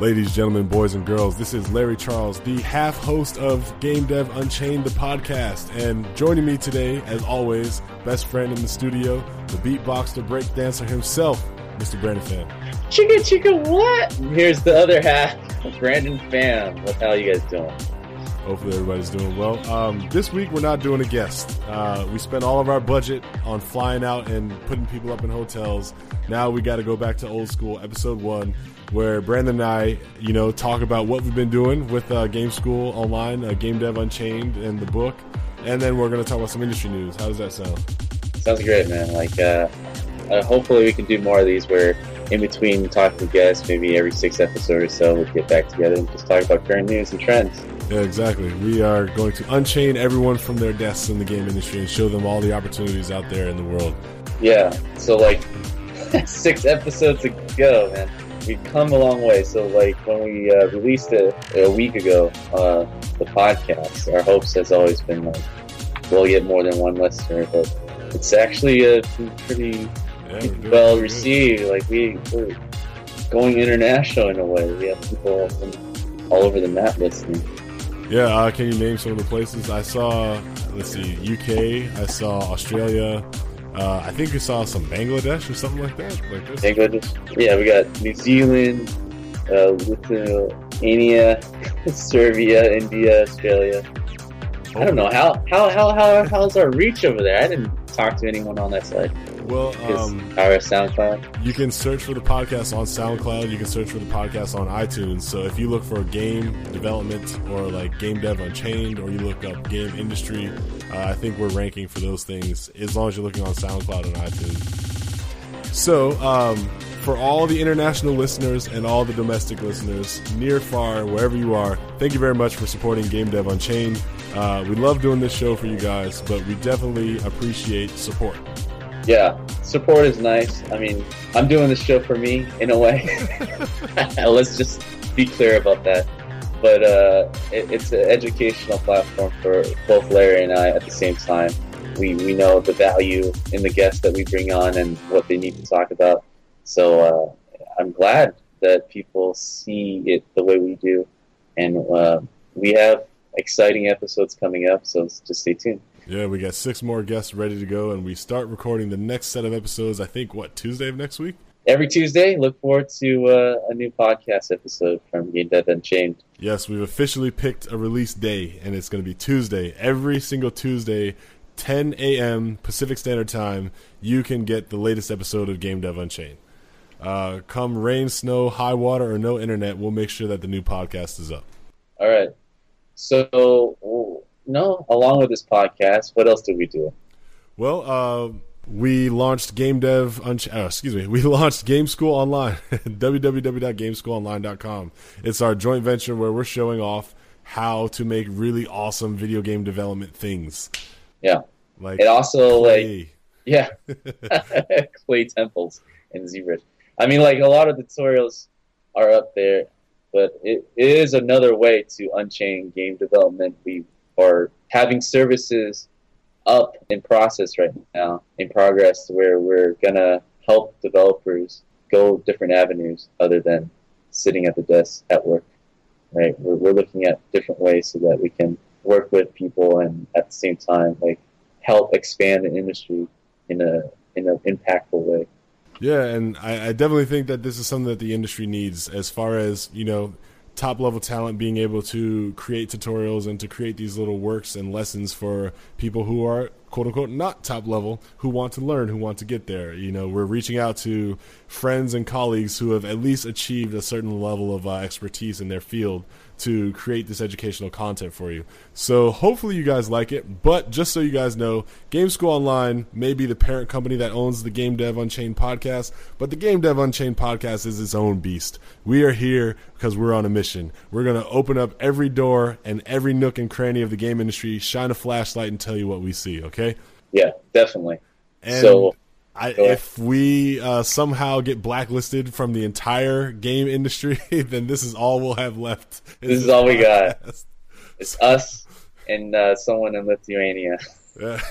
Ladies, gentlemen, boys, and girls, this is Larry Charles, the half host of Game Dev Unchained, the podcast. And joining me today, as always, best friend in the studio, the beatboxer, breakdancer himself, Mr. Brandon Fan. Chica, chica, what? Here's the other half, Brandon Fan. What the hell you guys doing? Hopefully, everybody's doing well. Um, this week, we're not doing a guest. Uh, we spent all of our budget on flying out and putting people up in hotels. Now we got to go back to old school, episode one where Brandon and I, you know, talk about what we've been doing with uh, Game School Online, uh, Game Dev Unchained, and the book, and then we're going to talk about some industry news. How does that sound? Sounds great, man. Like, uh, uh, hopefully we can do more of these where in between talking to guests, maybe every six episodes or so, we get back together and just talk about current news and trends. Yeah, exactly. We are going to unchain everyone from their desks in the game industry and show them all the opportunities out there in the world. Yeah. So, like, six episodes ago, man we've come a long way. So, like when we uh, released it a week ago, uh, the podcast, our hopes has always been like we'll get more than one listener, but it's actually uh, pretty, yeah, well received. Like we, we're going international in a way. We have people from all over the map listening. Yeah, uh, can you name some of the places I saw? Let's see, UK. I saw Australia. Uh, I think we saw some Bangladesh or something like that. Like this. Bangladesh. Yeah, we got New Zealand, uh, Lithuania, Serbia, India, Australia. I don't know how how how how how's our reach over there? I didn't talk to anyone on that side. Well, um, our SoundCloud. You can search for the podcast on SoundCloud. You can search for the podcast on iTunes. So if you look for game development or like game dev unchained, or you look up game industry, uh, I think we're ranking for those things as long as you're looking on SoundCloud and iTunes. So um, for all the international listeners and all the domestic listeners, near, far, wherever you are, thank you very much for supporting Game Dev Unchained. Uh, we love doing this show for you guys, but we definitely appreciate support. Yeah, support is nice. I mean, I'm doing this show for me in a way. Let's just be clear about that. But uh, it, it's an educational platform for both Larry and I at the same time. We, we know the value in the guests that we bring on and what they need to talk about. So uh, I'm glad that people see it the way we do. And uh, we have exciting episodes coming up, so just stay tuned. Yeah, we got six more guests ready to go, and we start recording the next set of episodes. I think what Tuesday of next week. Every Tuesday, look forward to uh, a new podcast episode from Game Dev Unchained. Yes, we've officially picked a release day, and it's going to be Tuesday. Every single Tuesday, 10 a.m. Pacific Standard Time, you can get the latest episode of Game Dev Unchained. Uh, come rain, snow, high water, or no internet, we'll make sure that the new podcast is up. All right. So no, along with this podcast, what else did we do? Well, uh, we launched Game Dev. Oh, excuse me. We launched Game School Online. www.gameschoolonline.com. It's our joint venture where we're showing off how to make really awesome video game development things. Yeah. Like it also clay. like yeah, clay temples and ZBrush. I mean, like a lot of the tutorials are up there, but it, it is another way to unchain game development. We are having services up in process right now, in progress, where we're gonna help developers go different avenues other than sitting at the desk at work. Right? We're, we're looking at different ways so that we can work with people and at the same time like help expand the industry in a in an impactful way. Yeah, and I, I definitely think that this is something that the industry needs as far as, you know, top level talent being able to create tutorials and to create these little works and lessons for people who are quote unquote not top level who want to learn who want to get there. You know we're reaching out to friends and colleagues who have at least achieved a certain level of uh, expertise in their field to create this educational content for you. So hopefully you guys like it. But just so you guys know, Game School Online may be the parent company that owns the Game Dev Unchained podcast, but the Game Dev Unchained podcast is its own beast. We are here because we're on a mission. We're going to open up every door and every nook and cranny of the game industry, shine a flashlight, and tell you what we see. Okay? Yeah, definitely. And so I, if we uh, somehow get blacklisted from the entire game industry, then this is all we'll have left. This, this is all we got. It's us and uh, someone in Lithuania.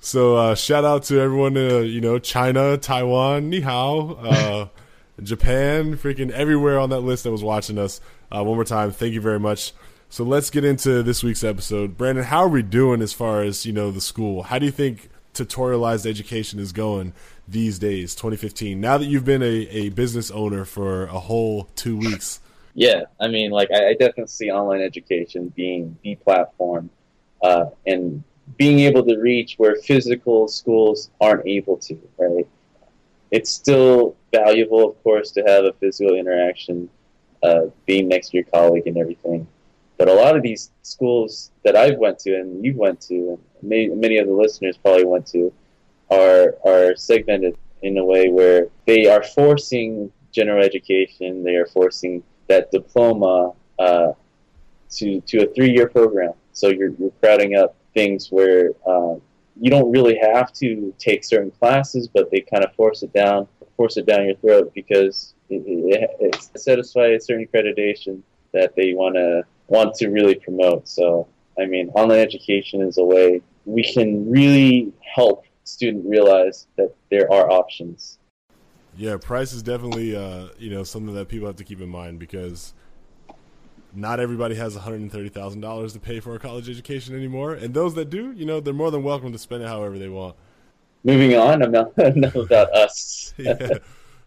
so uh, shout out to everyone, uh, you know, China, Taiwan, ni hao, uh, Japan, freaking everywhere on that list that was watching us. Uh, one more time, thank you very much. So let's get into this week's episode. Brandon, how are we doing as far as you know the school? How do you think tutorialized education is going these days, 2015? Now that you've been a, a business owner for a whole two weeks. Yeah, I mean, like I, I definitely see online education being the platform uh, and being able to reach where physical schools aren't able to. Right? It's still valuable, of course, to have a physical interaction, uh, being next to your colleague and everything. But a lot of these schools that I've went to and you went to, and many, many of the listeners probably went to, are are segmented in a way where they are forcing general education. They are forcing that diploma uh, to to a three year program. So you're you're crowding up things where uh, you don't really have to take certain classes, but they kind of force it down, force it down your throat because it, it, it satisfies a certain accreditation that they want to want to really promote. So, I mean, online education is a way we can really help student realize that there are options. Yeah, price is definitely uh, you know something that people have to keep in mind because not everybody has $130,000 to pay for a college education anymore, and those that do, you know, they're more than welcome to spend it however they want. Moving on, I'm not enough about us. yeah.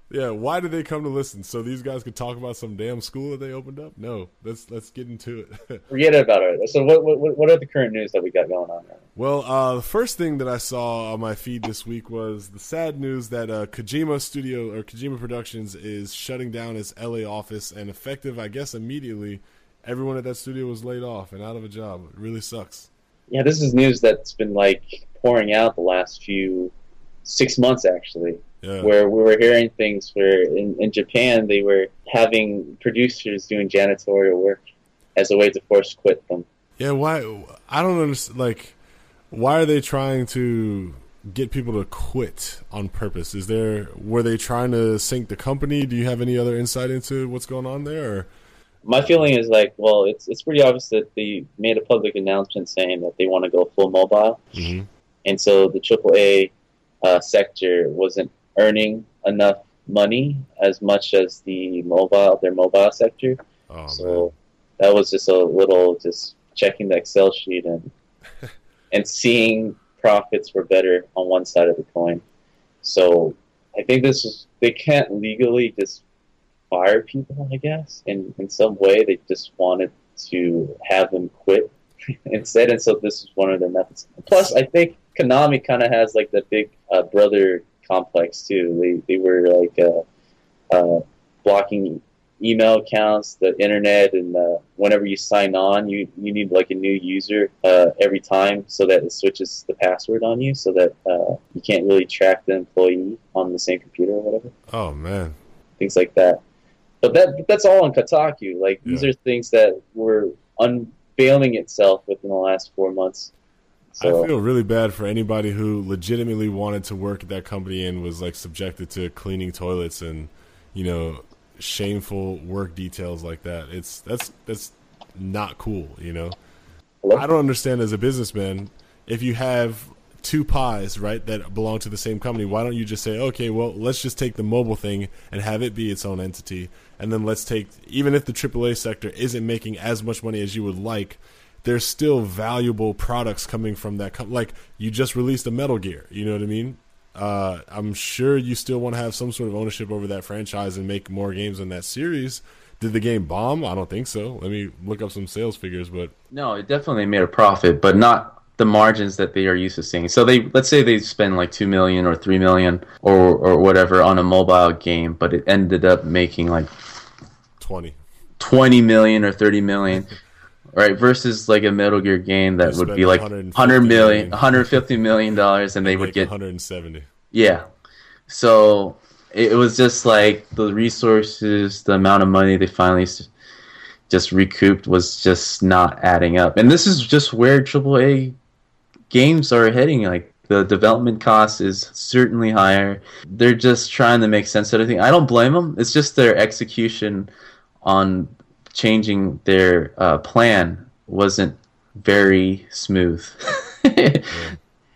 Yeah, why did they come to listen? So these guys could talk about some damn school that they opened up? No, let's let's get into it. Forget about it. So what, what what are the current news that we got going on right Well, uh, the first thing that I saw on my feed this week was the sad news that uh, Kojima Studio or Kojima Productions is shutting down its LA office, and effective, I guess, immediately, everyone at that studio was laid off and out of a job. It really sucks. Yeah, this is news that's been like pouring out the last few six months actually yeah. where we were hearing things where in, in Japan they were having producers doing janitorial work as a way to force quit them. Yeah, why? I don't understand. Like, why are they trying to get people to quit on purpose? Is there were they trying to sink the company? Do you have any other insight into what's going on there? Or? My feeling is like, well, it's it's pretty obvious that they made a public announcement saying that they want to go full mobile, mm-hmm. and so the AAA uh, sector wasn't earning enough money as much as the mobile their mobile sector. Oh, so man. that was just a little just checking the Excel sheet and and seeing profits were better on one side of the coin. So I think this is they can't legally just fire people. I guess in in some way they just wanted to have them quit instead, and so this is one of their methods. Plus, I think Konami kind of has like the big uh, brother complex too. They they were like uh, uh, blocking email accounts, the internet, and uh, whenever you sign on, you you need like a new user uh, every time so that it switches the password on you, so that uh, you can't really track the employee on the same computer or whatever. Oh man, things like that. But that that's all on Kotaku. Like these are things that were unveiling itself within the last four months. So, I feel really bad for anybody who legitimately wanted to work at that company and was like subjected to cleaning toilets and you know shameful work details like that. It's that's that's not cool, you know. Hello? I don't understand as a businessman if you have two pies, right, that belong to the same company, why don't you just say, okay, well, let's just take the mobile thing and have it be its own entity, and then let's take, even if the AAA sector isn't making as much money as you would like, there's still valuable products coming from that. Com- like you just released a Metal Gear, you know what I mean? Uh, I'm sure you still want to have some sort of ownership over that franchise and make more games in that series. Did the game bomb? I don't think so. Let me look up some sales figures, but no, it definitely made a profit, but not the margins that they are used to seeing. So they let's say they spend like two million or three million or or whatever on a mobile game, but it ended up making like twenty. twenty million or thirty million. Right versus like a Metal Gear game that would be like 100 million 150 million dollars and they would get 170 yeah. So it was just like the resources the amount of money they finally just recouped was just not adding up. And this is just where AAA games are heading like the development cost is certainly higher. They're just trying to make sense of everything. I don't blame them it's just their execution on changing their uh, plan wasn't very smooth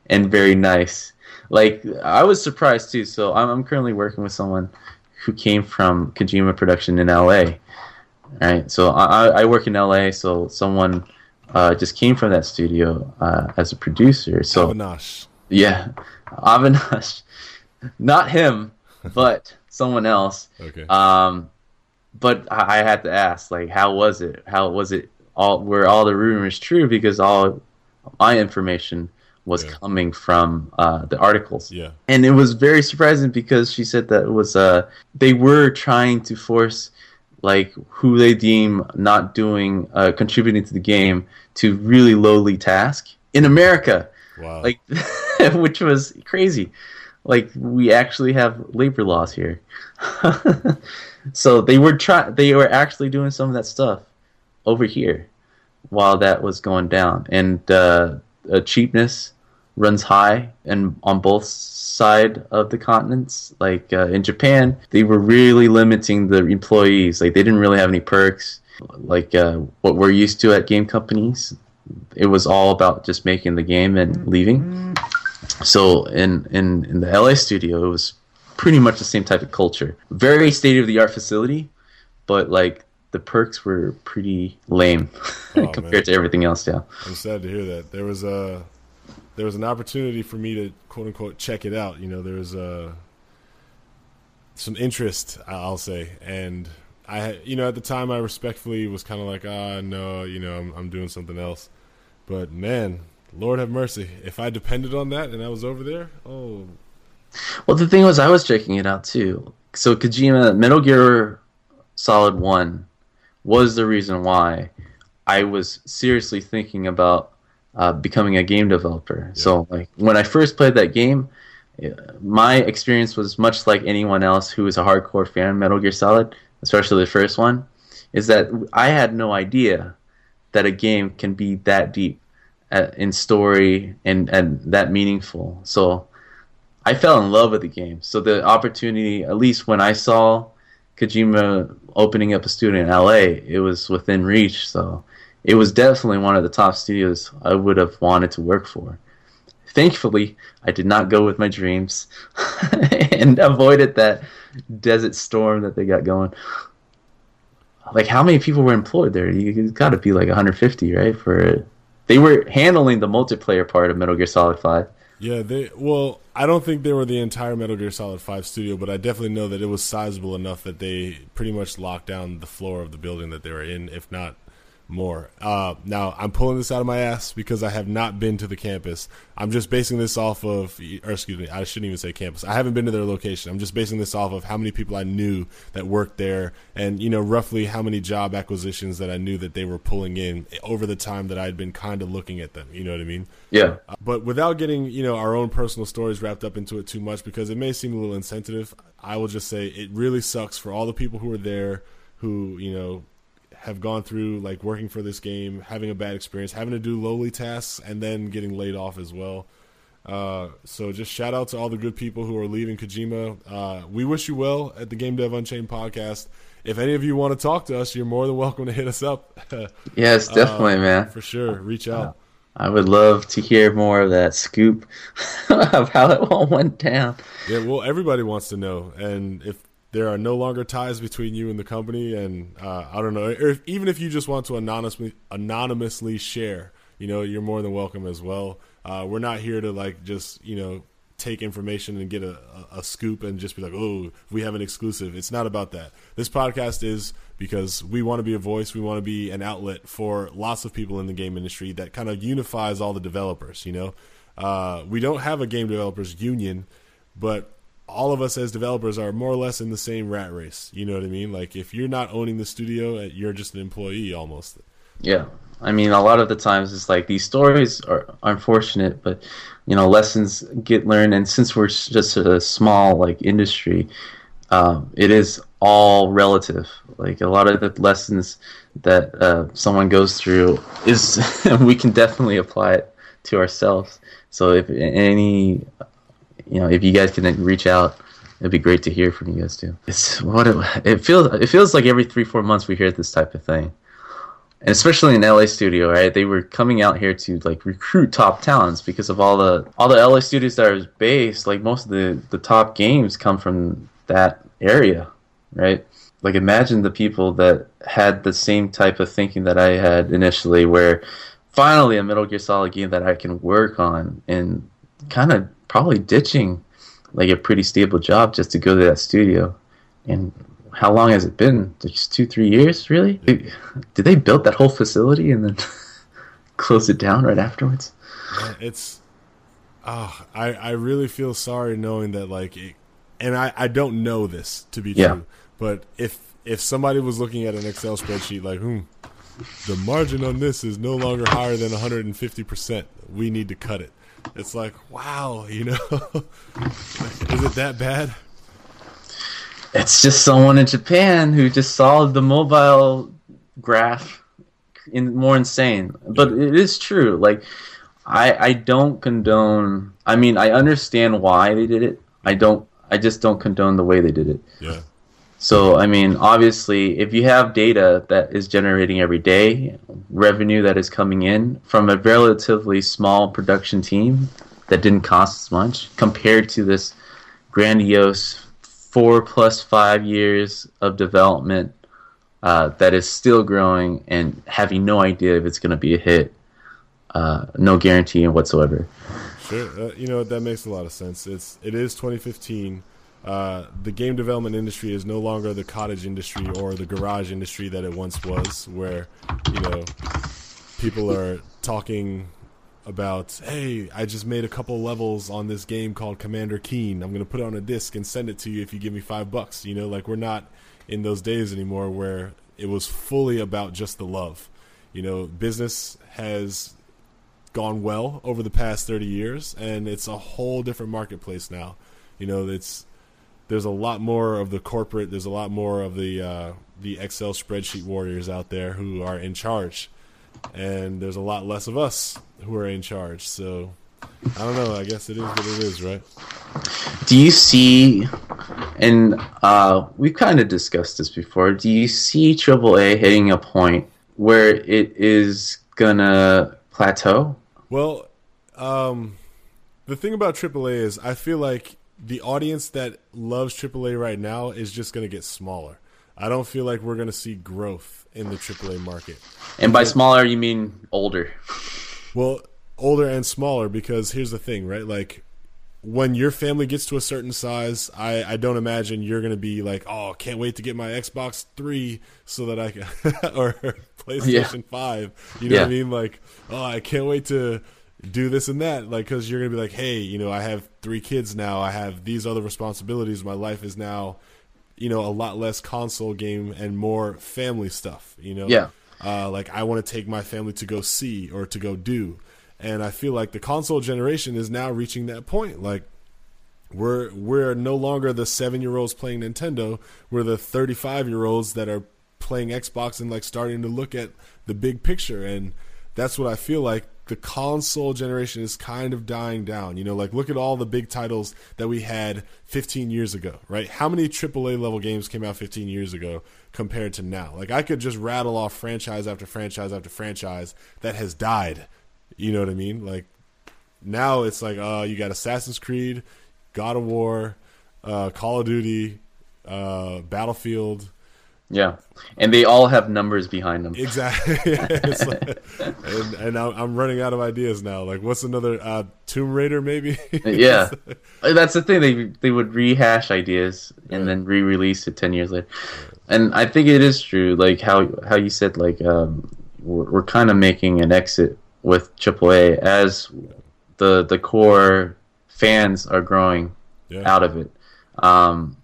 and very nice. Like I was surprised too. So I'm, I'm, currently working with someone who came from Kojima Production in LA. Right. So I, I work in LA. So someone uh, just came from that studio uh, as a producer. So Avinash. Yeah, Avinash. Not him, but someone else. Okay. Um, but I had to ask, like, how was it? How was it? All were all the rumors true? Because all my information was yeah. coming from uh, the articles. Yeah, and it was very surprising because she said that it was uh they were trying to force like who they deem not doing uh, contributing to the game to really lowly task in America. Wow, like which was crazy. Like we actually have labor laws here. so they were try they were actually doing some of that stuff over here while that was going down, and uh, cheapness runs high and on both side of the continents. Like uh, in Japan, they were really limiting the employees. Like they didn't really have any perks, like uh, what we're used to at game companies. It was all about just making the game and leaving. So in in in the LA studio, it was pretty much the same type of culture. Very state of the art facility, but like the perks were pretty lame oh, compared man. to everything else. Yeah, I'm sad to hear that. There was a there was an opportunity for me to quote unquote check it out. You know, there was a some interest, I'll say, and I, you know, at the time I respectfully was kind of like, ah, no, you know, I'm, I'm doing something else. But man, Lord have mercy, if I depended on that and I was over there, oh, well, the thing was, I was checking it out too. So Kojima, Metal Gear Solid One, was the reason why I was seriously thinking about uh, becoming a game developer. Yeah. So, like when I first played that game, my experience was much like anyone else who is a hardcore fan of Metal Gear Solid, especially the first one, is that I had no idea that a game can be that deep in story and and that meaningful. So I fell in love with the game. So the opportunity, at least when I saw Kojima opening up a studio in LA, it was within reach. So it was definitely one of the top studios I would have wanted to work for. Thankfully, I did not go with my dreams and avoided that desert storm that they got going. Like, how many people were employed there? You got to be like 150, right? For they were handling the multiplayer part of Metal Gear Solid Five. Yeah, they well, I don't think they were the entire Metal Gear Solid 5 studio, but I definitely know that it was sizable enough that they pretty much locked down the floor of the building that they were in, if not more. Uh, now, I'm pulling this out of my ass because I have not been to the campus. I'm just basing this off of, or excuse me, I shouldn't even say campus. I haven't been to their location. I'm just basing this off of how many people I knew that worked there and, you know, roughly how many job acquisitions that I knew that they were pulling in over the time that I'd been kind of looking at them. You know what I mean? Yeah. Uh, but without getting, you know, our own personal stories wrapped up into it too much because it may seem a little insensitive, I will just say it really sucks for all the people who are there who, you know, have gone through like working for this game, having a bad experience, having to do lowly tasks, and then getting laid off as well. Uh, so just shout out to all the good people who are leaving Kojima. Uh, we wish you well at the Game Dev Unchained podcast. If any of you want to talk to us, you're more than welcome to hit us up. yes, definitely, uh, man. For sure, reach out. I would love to hear more of that scoop of how it all went down. Yeah, well, everybody wants to know, and if there are no longer ties between you and the company, and uh, I don't know, if, even if you just want to anonymously anonymously share, you know, you're more than welcome as well. Uh, we're not here to like just you know take information and get a, a, a, scoop and just be like, oh, we have an exclusive. It's not about that. This podcast is because we want to be a voice, we want to be an outlet for lots of people in the game industry that kind of unifies all the developers. You know, uh, we don't have a game developers union, but all of us as developers are more or less in the same rat race. You know what I mean? Like if you're not owning the studio, uh, you're just an employee almost. Yeah. I mean, a lot of the times it's like these stories are unfortunate, but you know, lessons get learned. And since we're just a small like industry, um, it is all relative. Like a lot of the lessons that uh, someone goes through is we can definitely apply it to ourselves. So if any you know, if you guys can reach out, it'd be great to hear from you guys too. It's what it, it feels. It feels like every three four months we hear this type of thing, and especially in LA studio, right? They were coming out here to like recruit top talents because of all the all the LA studios that are based. Like most of the the top games come from that area, right? Like imagine the people that had the same type of thinking that I had initially, where finally a Metal Gear Solid game that I can work on and kind of probably ditching like a pretty stable job just to go to that studio. And how long has it been? Just two, three years, really? Did they build that whole facility and then close it down right afterwards? Yeah, it's, oh, I I really feel sorry knowing that like, it, and I I don't know this to be true, but if if somebody was looking at an Excel spreadsheet like, hmm, the margin on this is no longer higher than 150 percent, we need to cut it it's like, wow, you know, is it that bad? It's just someone in Japan who just saw the mobile graph in more insane. But it is true. Like, I I don't condone. I mean, I understand why they did it. I don't. I just don't condone the way they did it. Yeah. So, I mean, obviously, if you have data that is generating every day, revenue that is coming in from a relatively small production team that didn't cost as much compared to this grandiose four plus five years of development uh, that is still growing and having no idea if it's going to be a hit, uh, no guarantee whatsoever. Sure, uh, you know that makes a lot of sense. It's it is 2015 uh, the game development industry is no longer the cottage industry or the garage industry that it once was, where you know people are talking about, hey, I just made a couple levels on this game called Commander Keen. I'm gonna put it on a disc and send it to you if you give me five bucks. You know, like we're not in those days anymore where it was fully about just the love. You know, business has gone well over the past 30 years and it's a whole different marketplace now. You know, it's there's a lot more of the corporate. There's a lot more of the uh, the Excel spreadsheet warriors out there who are in charge, and there's a lot less of us who are in charge. So I don't know. I guess it is what it is, right? Do you see? And uh, we've kind of discussed this before. Do you see AAA hitting a point where it is gonna plateau? Well, um, the thing about AAA is, I feel like the audience that loves AAA right now is just going to get smaller. I don't feel like we're going to see growth in the AAA market. And by smaller, you mean older? Well, older and smaller because here's the thing, right? Like when your family gets to a certain size, I, I don't imagine you're going to be like, oh, can't wait to get my Xbox 3 so that I can, or PlayStation yeah. 5. You know yeah. what I mean? Like, oh, I can't wait to do this and that like because you're gonna be like hey you know i have three kids now. I have these other responsibilities. My life is now you know a lot less console game and more family stuff you know? Yeah. Uh, like i want to take my family to go see or to go do. And i feel like the console generation is now reaching that point. Like we're we're no longer the seven year olds playing nintendo. We're the 35 year olds that are playing xbox and like starting to look at the big picture. And that's what i feel like the console generation is kind of dying down. You know, like look at all the big titles that we had 15 years ago, right? How many AAA level games came out 15 years ago compared to now? Like I could just rattle off franchise after franchise after franchise that has died. You know what I mean? Like now it's like uh you got Assassin's Creed, God of War, uh, Call of Duty, uh, Battlefield, yeah, and they all have numbers behind them. Exactly. like, and, and I'm running out of ideas now. Like, what's another uh, Tomb Raider? Maybe. yeah, that's the thing. They they would rehash ideas and then re-release it ten years later. And I think it is true. Like how how you said, like um, we're, we're kind of making an exit with AAA as the the core fans are growing yeah. out of it. Um,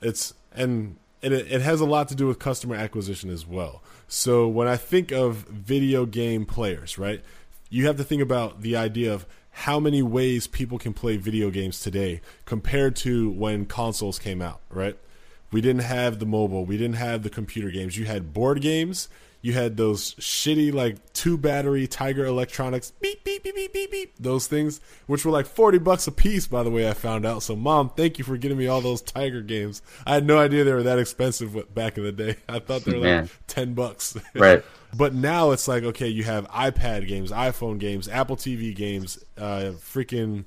it's and and it, it has a lot to do with customer acquisition as well. So when I think of video game players, right, you have to think about the idea of how many ways people can play video games today compared to when consoles came out, right? We didn't have the mobile, we didn't have the computer games. You had board games, you had those shitty like two battery Tiger Electronics beep beep beep beep beep beep those things, which were like forty bucks a piece. By the way, I found out. So, mom, thank you for getting me all those Tiger games. I had no idea they were that expensive back in the day. I thought they were like ten bucks. Right. but now it's like okay, you have iPad games, iPhone games, Apple TV games, uh, freaking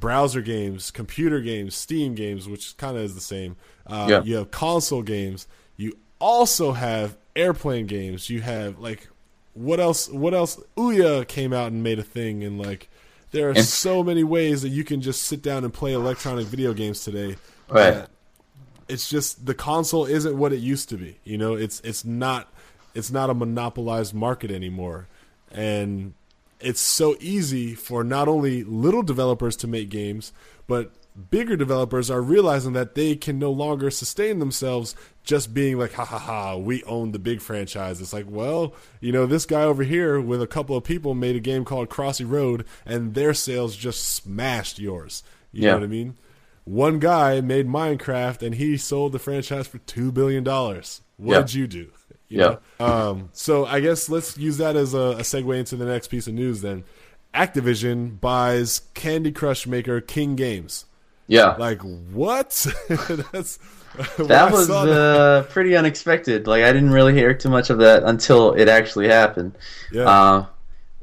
browser games, computer games, Steam games, which kind of is the same. Uh, yeah. You have console games. You also have airplane games. You have like what else? What else? Ouya came out and made a thing, and like there are and, so many ways that you can just sit down and play electronic video games today. Right. It's just the console isn't what it used to be. You know, it's it's not it's not a monopolized market anymore, and it's so easy for not only little developers to make games, but bigger developers are realizing that they can no longer sustain themselves just being like, ha ha ha, we own the big franchise. It's like, well, you know, this guy over here with a couple of people made a game called Crossy Road, and their sales just smashed yours. You yeah. know what I mean? One guy made Minecraft, and he sold the franchise for $2 billion. What yeah. did you do? You yeah. Um, so I guess let's use that as a, a segue into the next piece of news then. Activision buys Candy Crush maker King Games. Yeah. Like what? That's that was uh, pretty unexpected. Like I didn't really hear too much of that until it actually happened. Yeah. Uh,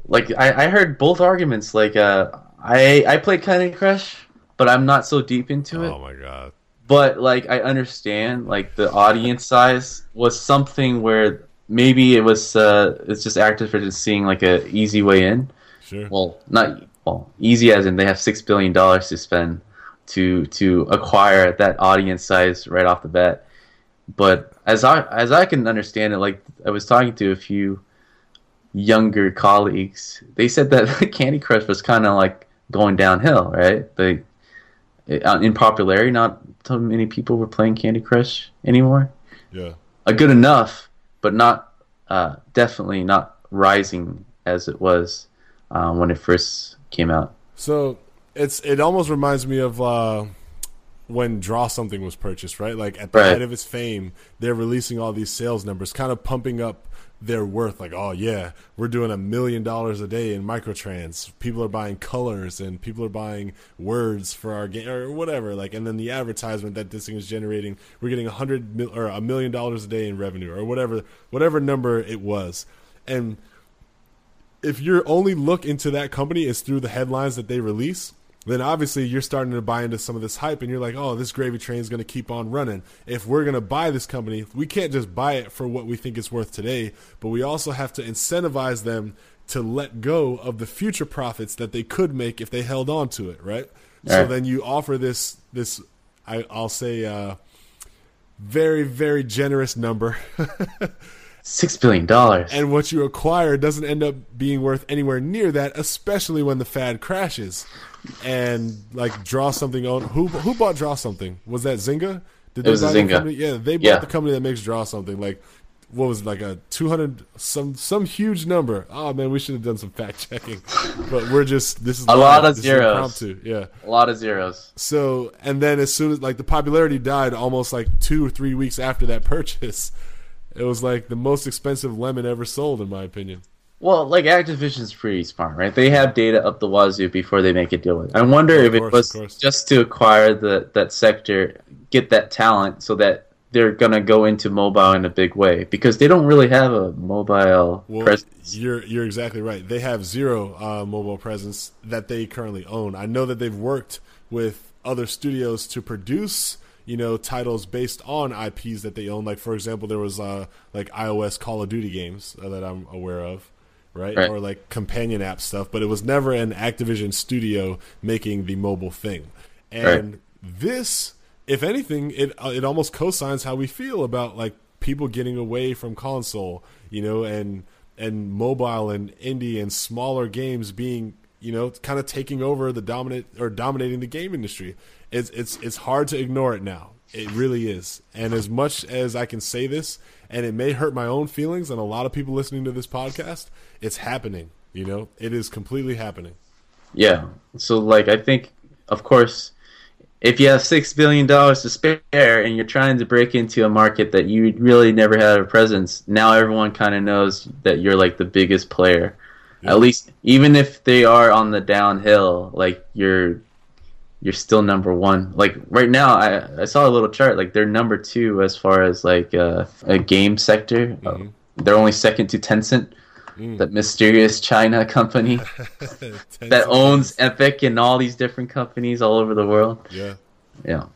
like I, I heard both arguments. Like uh, I I played Candy Crush, but I'm not so deep into it. Oh my god. But like I understand, like the audience size was something where maybe it was uh, it's just actors for just seeing like a easy way in. Sure. Well, not well easy as in they have six billion dollars to spend to to acquire that audience size right off the bat. But as I as I can understand it, like I was talking to a few younger colleagues, they said that Candy Crush was kind of like going downhill, right? Like uh, in popularity, not so many people were playing Candy Crush anymore. Yeah, a good enough, but not uh, definitely not rising as it was uh, when it first came out. So it's it almost reminds me of uh, when Draw Something was purchased, right? Like at the right. height of its fame, they're releasing all these sales numbers, kind of pumping up their worth. Like, oh yeah, we're doing a million dollars a day in microtrans. People are buying colors and people are buying words for our game or whatever. Like, and then the advertisement that this thing is generating, we're getting a hundred mil- or a million dollars a day in revenue or whatever, whatever number it was, and if your only look into that company is through the headlines that they release, then obviously you're starting to buy into some of this hype and you're like, oh, this gravy train is going to keep on running. If we're going to buy this company, we can't just buy it for what we think it's worth today, but we also have to incentivize them to let go of the future profits that they could make if they held on to it, right? So then you offer this this I, will say uh, very very generous number. Six billion dollars. And what you acquire doesn't end up being worth anywhere near that, especially when the fad crashes and like draw something on. Who who bought draw something? Was that Zynga? Did it was Zynga. The yeah, they bought yeah. the company that makes draw something. Like what was it, like a two hundred some some huge number? Oh man, we should have done some fact checking, but we're just this is a lot of zeros. Yeah, a lot of zeros. So and then as soon as like the popularity died, almost like two or three weeks after that purchase, it was like the most expensive lemon ever sold, in my opinion. Well, like Activision's pretty smart, right? They have data up the wazoo before they make a deal with. It. I wonder if course, it was just to acquire the that sector, get that talent, so that they're gonna go into mobile in a big way because they don't really have a mobile well, presence. You're you're exactly right. They have zero uh, mobile presence that they currently own. I know that they've worked with other studios to produce you know titles based on IPs that they own. Like for example, there was uh, like iOS Call of Duty games uh, that I'm aware of right? right? Or like companion app stuff, but it was never an Activision studio making the mobile thing. And right. this, if anything, it uh, it almost co-signs how we feel about like people getting away from console, you know, and and mobile and indie and smaller games being you know, kind of taking over the dominant or dominating the game industry. It's it's it's hard to ignore it now. It really is. And as much as I can say this, and it may hurt my own feelings and a lot of people listening to this podcast, it's happening. You know, it is completely happening. Yeah. So, like, I think, of course, if you have six billion dollars to spare and you're trying to break into a market that you really never had a presence, now everyone kind of knows that you're like the biggest player. Yeah. At least, even if they are on the downhill, like you're you're still number one. Like right now, I, I saw a little chart. Like they're number two as far as like uh, a game sector. Mm-hmm. they're only second to Tencent, mm. that mysterious China company that owns Epic and all these different companies all over the world. Yeah, yeah.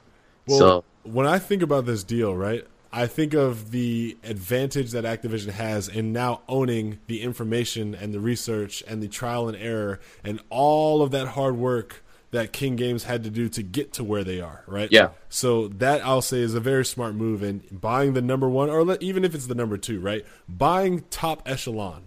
Well, so when I think about this deal, right, I think of the advantage that Activision has in now owning the information and the research and the trial and error and all of that hard work that King Games had to do to get to where they are, right? Yeah. So that I'll say is a very smart move and buying the number one, or even if it's the number two, right? Buying top echelon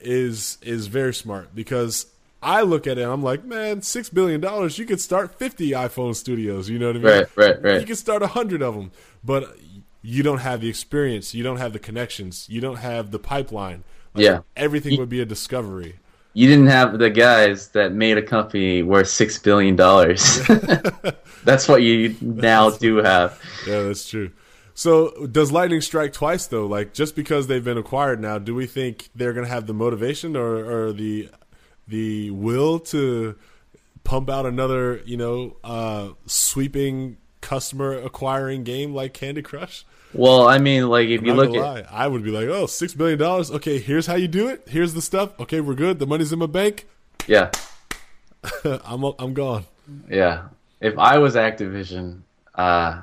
is is very smart because I look at it, I'm like, man, six billion dollars, you could start fifty iPhone studios. You know what I mean? Right, right, right. You could start a hundred of them, but you don't have the experience, you don't have the connections, you don't have the pipeline. Like, yeah, everything would be a discovery you didn't have the guys that made a company worth six billion dollars. that's what you now do have. Yeah, that's true. So does lightning strike twice though? Like just because they've been acquired now, do we think they're going to have the motivation or, or the the will to pump out another, you know, uh, sweeping customer acquiring game like Candy Crush? Well, I mean, like if I'm you look at, I would be like, oh, six billion dollars. Okay, here's how you do it. Here's the stuff. Okay, we're good. The money's in my bank. Yeah, I'm I'm gone. Yeah, if I was Activision, uh,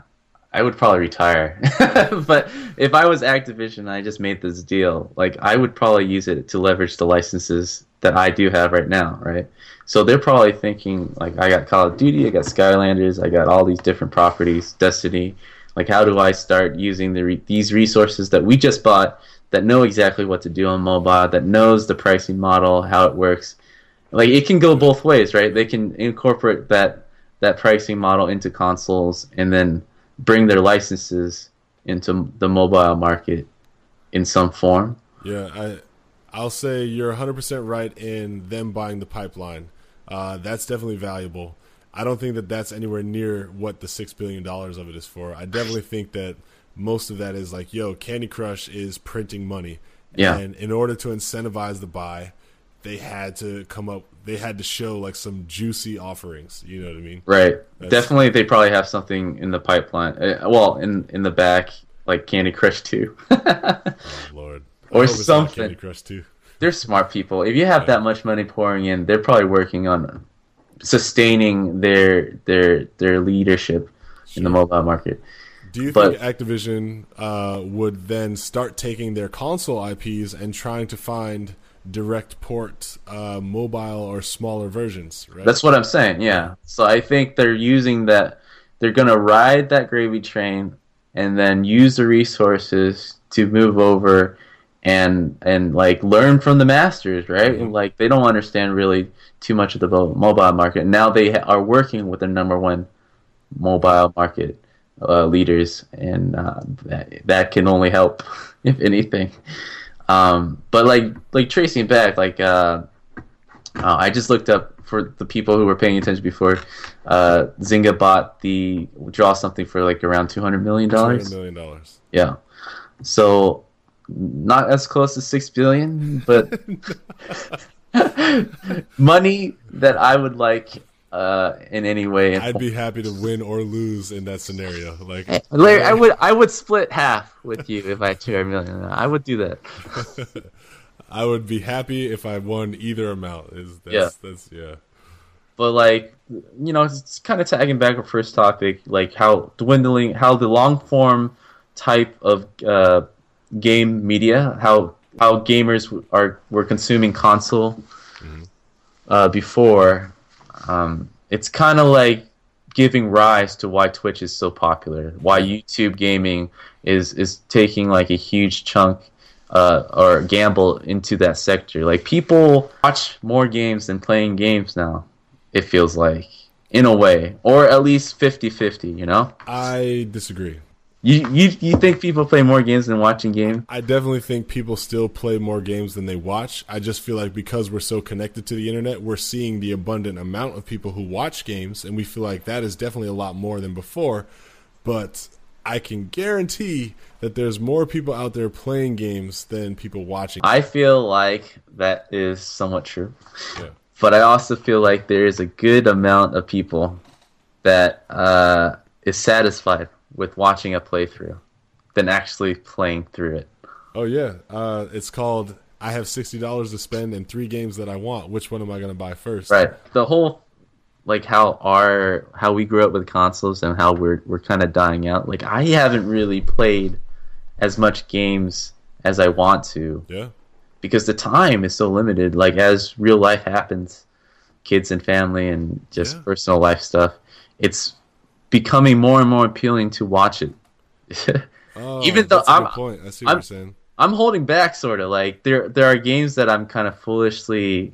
I would probably retire. but if I was Activision, I just made this deal. Like I would probably use it to leverage the licenses that I do have right now, right? So they're probably thinking like, I got Call of Duty, I got Skylanders, I got all these different properties, Destiny like, how do I start using the re- these resources that we just bought that know exactly what to do on mobile, that knows the pricing model, how it works? Like, it can go both ways, right? They can incorporate that that pricing model into consoles and then bring their licenses into the mobile market in some form. Yeah, I I'll say you're 100% right in them buying the pipeline. Uh, that's definitely valuable. I don't think that that's anywhere near what the six billion dollars of it is for. I definitely think that most of that is like, yo, Candy Crush is printing money, yeah. And in order to incentivize the buy, they had to come up. They had to show like some juicy offerings. You know what I mean? Right. That's, Definitely, they probably have something in the pipeline. Uh, well, in in the back, like Candy Crush Two. oh Lord. or something. Candy Crush Two. They're smart people. If you have yeah. that much money pouring in, they're probably working on sustaining their their their leadership sure. in the mobile market. Do you but, think Activision uh, would then start taking their console IPs and trying to find direct port uh, mobile or smaller versions? Right? That's what I'm saying. Yeah. So I think they're using that. They're going to ride that gravy train and then use the resources to move over and and like learn from the masters, right? Mm-hmm. Like they don't understand really too much of the mobile market. Now they are working with the number one mobile market uh, leaders, and uh, that, that can only help, if anything. Um, but like like tracing back, like uh, uh, I just looked up for the people who were paying attention before. Uh, Zynga bought the draw something for like around two hundred million dollars. Two hundred million dollars. Yeah. So not as close to six billion, but money that I would like uh, in any way. I'd be happy to win or lose in that scenario. Like Larry, I would I would split half with you if I two million. I would do that. I would be happy if I won either amount. Is that's, yeah. that's yeah. But like you know, it's kind of tagging back our first topic, like how dwindling, how the long form type of uh, game media, how how gamers are were consuming console mm-hmm. uh, before. Um, it's kind of like giving rise to why Twitch is so popular, why YouTube gaming is is taking like a huge chunk uh, or gamble into that sector. Like people watch more games than playing games now. It feels like in a way, or at least 50-50, You know, I disagree. You, you you think people play more games than watching games? I definitely think people still play more games than they watch. I just feel like because we're so connected to the internet, we're seeing the abundant amount of people who watch games, and we feel like that is definitely a lot more than before. But I can guarantee that there's more people out there playing games than people watching. I feel like that is somewhat true. Yeah. But I also feel like there is a good amount of people that uh, is satisfied with watching a playthrough than actually playing through it. Oh yeah, uh, it's called I have sixty dollars to spend in three games that I want. Which one am I going to buy first? Right. The whole like how our how we grew up with consoles and how we're we're kind of dying out. Like I haven't really played as much games as I want to. Yeah. Because the time is so limited. Like as real life happens, kids and family and just yeah. personal life stuff, it's becoming more and more appealing to watch it. oh, Even though I'm, point. I see what I'm, you're saying. I'm holding back, sort of. Like there, there are games that I'm kind of foolishly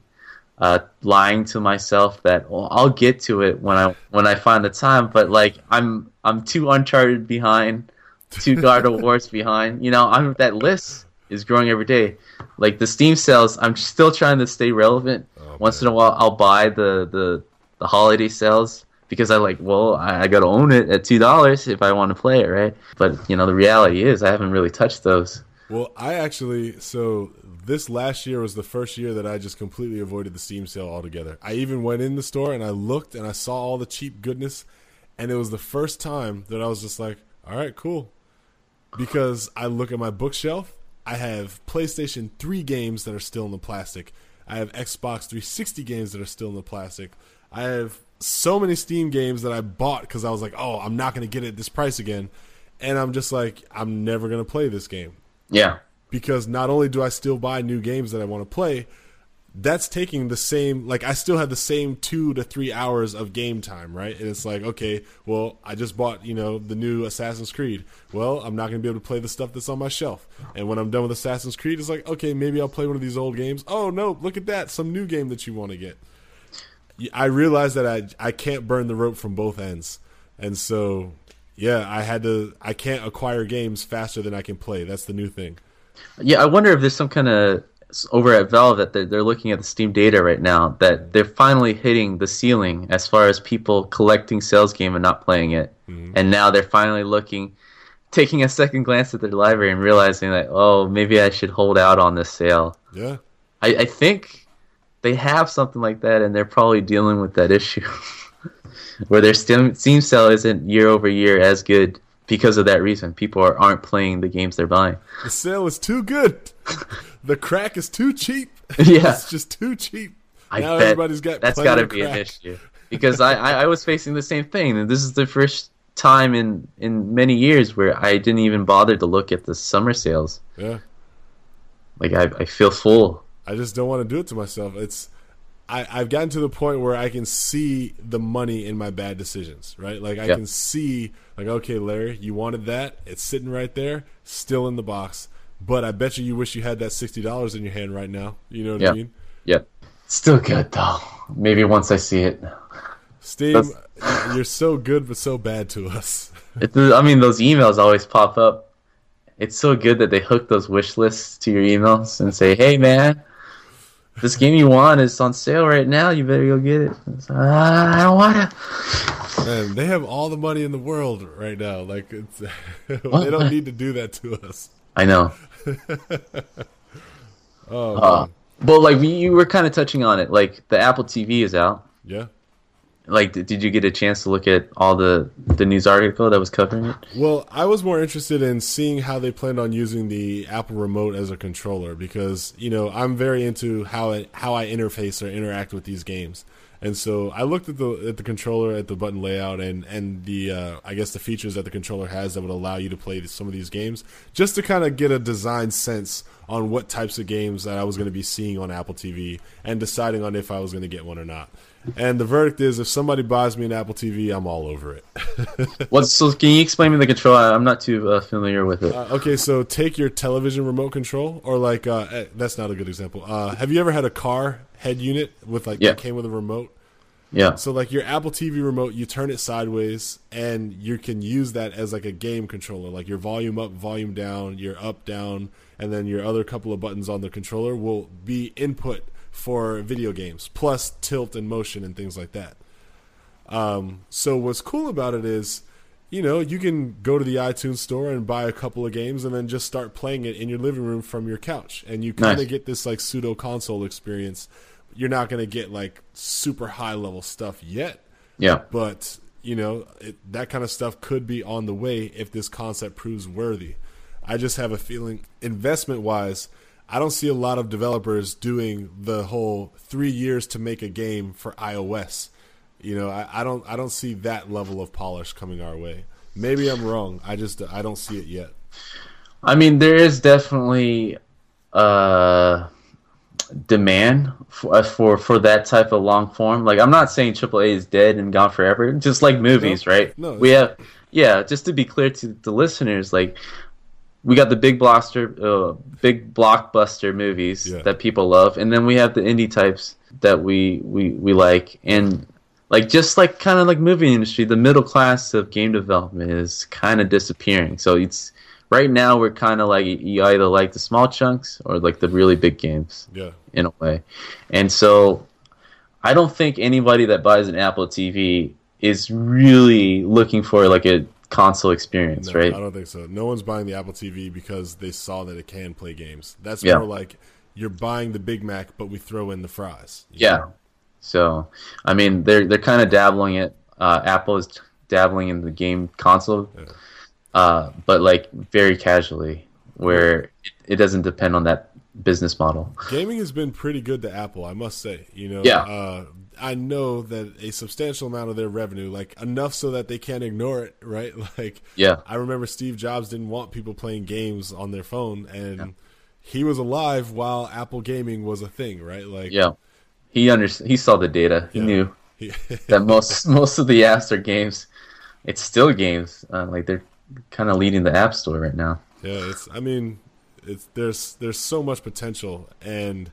uh, lying to myself that well, I'll get to it when I when I find the time. But like I'm I'm two Uncharted behind, two God of Wars behind. You know, I'm that list is growing every day. Like the Steam sales, I'm still trying to stay relevant. Oh, Once man. in a while, I'll buy the the the holiday sales because I like, well, I, I got to own it at two dollars if I want to play it, right? But you know, the reality is, I haven't really touched those. Well, I actually so this last year was the first year that I just completely avoided the Steam sale altogether. I even went in the store and I looked and I saw all the cheap goodness, and it was the first time that I was just like, all right, cool. Because I look at my bookshelf, I have PlayStation 3 games that are still in the plastic. I have Xbox 360 games that are still in the plastic. I have so many Steam games that I bought because I was like, oh, I'm not going to get it at this price again. And I'm just like, I'm never going to play this game. Yeah because not only do I still buy new games that I want to play, that's taking the same like I still have the same two to three hours of game time, right? And it's like, okay, well, I just bought, you know, the new Assassin's Creed. Well, I'm not gonna be able to play the stuff that's on my shelf. And when I'm done with Assassin's Creed, it's like, okay, maybe I'll play one of these old games. Oh no, look at that, some new game that you want to get. I realize that I I can't burn the rope from both ends. And so yeah, I had to I can't acquire games faster than I can play. That's the new thing. Yeah, I wonder if there's some kind of over at Valve that they're, they're looking at the Steam data right now that they're finally hitting the ceiling as far as people collecting sales game and not playing it, mm-hmm. and now they're finally looking, taking a second glance at their library and realizing that oh maybe I should hold out on this sale. Yeah, I, I think they have something like that, and they're probably dealing with that issue. where their Steam, Steam sale isn't year over year as good because of that reason. People are, aren't playing the games they're buying. The sale is too good. the crack is too cheap. Yeah, it's just too cheap. I now bet everybody's got that's got to be an issue because I, I, I was facing the same thing, and this is the first time in in many years where I didn't even bother to look at the summer sales. Yeah, like I I feel full. I just don't want to do it to myself. It's I, I've gotten to the point where I can see the money in my bad decisions, right? Like I yep. can see, like, okay, Larry, you wanted that. It's sitting right there, still in the box. But I bet you you wish you had that sixty dollars in your hand right now. You know what yep. I mean? Yeah. Still good though. Maybe once I see it. Steam, you're so good but so bad to us. I mean, those emails always pop up. It's so good that they hook those wish lists to your emails and say, "Hey, man, this game you want is on sale right now. You better go get it. Uh, I don't want to. Man, they have all the money in the world right now. Like, they don't need to do that to us. I know. oh, uh, well, like you were kind of touching on it. Like the Apple TV is out. Yeah like did you get a chance to look at all the the news article that was covering it? Well i was more interested in seeing how they planned on using the apple remote as a controller because you know i'm very into how it, how i interface or interact with these games. And so i looked at the at the controller at the button layout and and the uh, i guess the features that the controller has that would allow you to play some of these games just to kind of get a design sense on what types of games that i was going to be seeing on apple tv and deciding on if i was going to get one or not And the verdict is, if somebody buys me an Apple TV, I'm all over it. What? So can you explain me the control? I'm not too uh, familiar with it. Uh, okay, so take your television remote control, or like uh, eh, that's not a good example. Uh, have you ever had a car head unit with like Yeah. that came with a remote? yeah. So like your Apple TV remote, you turn it sideways, and you can use that as like a game controller. Like your volume up, volume down, your up, down, and then your other couple of buttons on the controller will be input for video games, plus tilt and motion and things like that. Um, so what's cool about it is, you know, you can go to the iTunes store and buy a couple of games and then just start playing it in your living room from your couch, and you kind of Nice. get this like pseudo console experience. You're not going to get like super high level stuff yet, Yeah. but you know it, that kind of stuff could be on the way if this concept proves worthy. I just have a feeling, investment wise, I don't see a lot of developers doing the whole three years to make a game for iOS. You know, I, I don't I don't see that level of polish coming our way. Maybe I'm wrong. I just I don't see it yet. I mean, there is definitely uh, demand for, uh, for for that type of long form. Like, I'm not saying AAA is dead and gone forever. Just like movies, No, right? no, we have, yeah. Just to be clear to the listeners, like, we got the big blockbuster, uh, big blockbuster movies Yeah. that people love, and then we have the indie types that we we we like, and like just like kind of like movie industry, the middle class of game development is kind of disappearing. So it's right now we're kind of like you either like the small chunks or like the really big games Yeah. in a way. And so I don't think anybody that buys an Apple TV is really looking for like a console experience, No, right? I don't think so. No one's buying the Apple TV because they saw that it can play games. That's Yeah. more like you're buying the Big Mac, but we throw in the fries. Yeah. know? So, I mean, they're they're kind of dabbling it. Uh, Apple is dabbling in the game console, Yeah. uh, but like very casually, where it, it doesn't depend on that business model. Gaming has been pretty good to Apple, I must say. You know, Yeah. uh, I know that a substantial amount of their revenue, like enough so that they can't ignore it, right? Like, Yeah, I remember Steve Jobs didn't want people playing games on their phone, and he was alive while Apple gaming was a thing, right? Like, yeah. He under he saw the data. He Yeah. knew he, that most most of the apps are games. It's still games. Uh, like they're kind of leading the app store right now. Yeah, it's. I mean, it's there's there's so much potential, and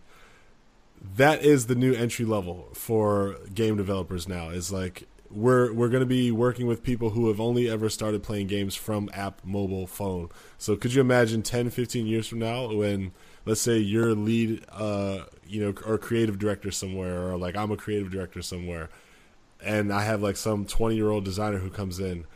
that is the new entry level for game developers now. Is like we're we're going to be working with people who have only ever started playing games from app, mobile, phone. So could you imagine 10, 15 years from now when let's say you're lead, uh, you know, or creative director somewhere, or like I'm a creative director somewhere, and I have like some 20 year old designer who comes in.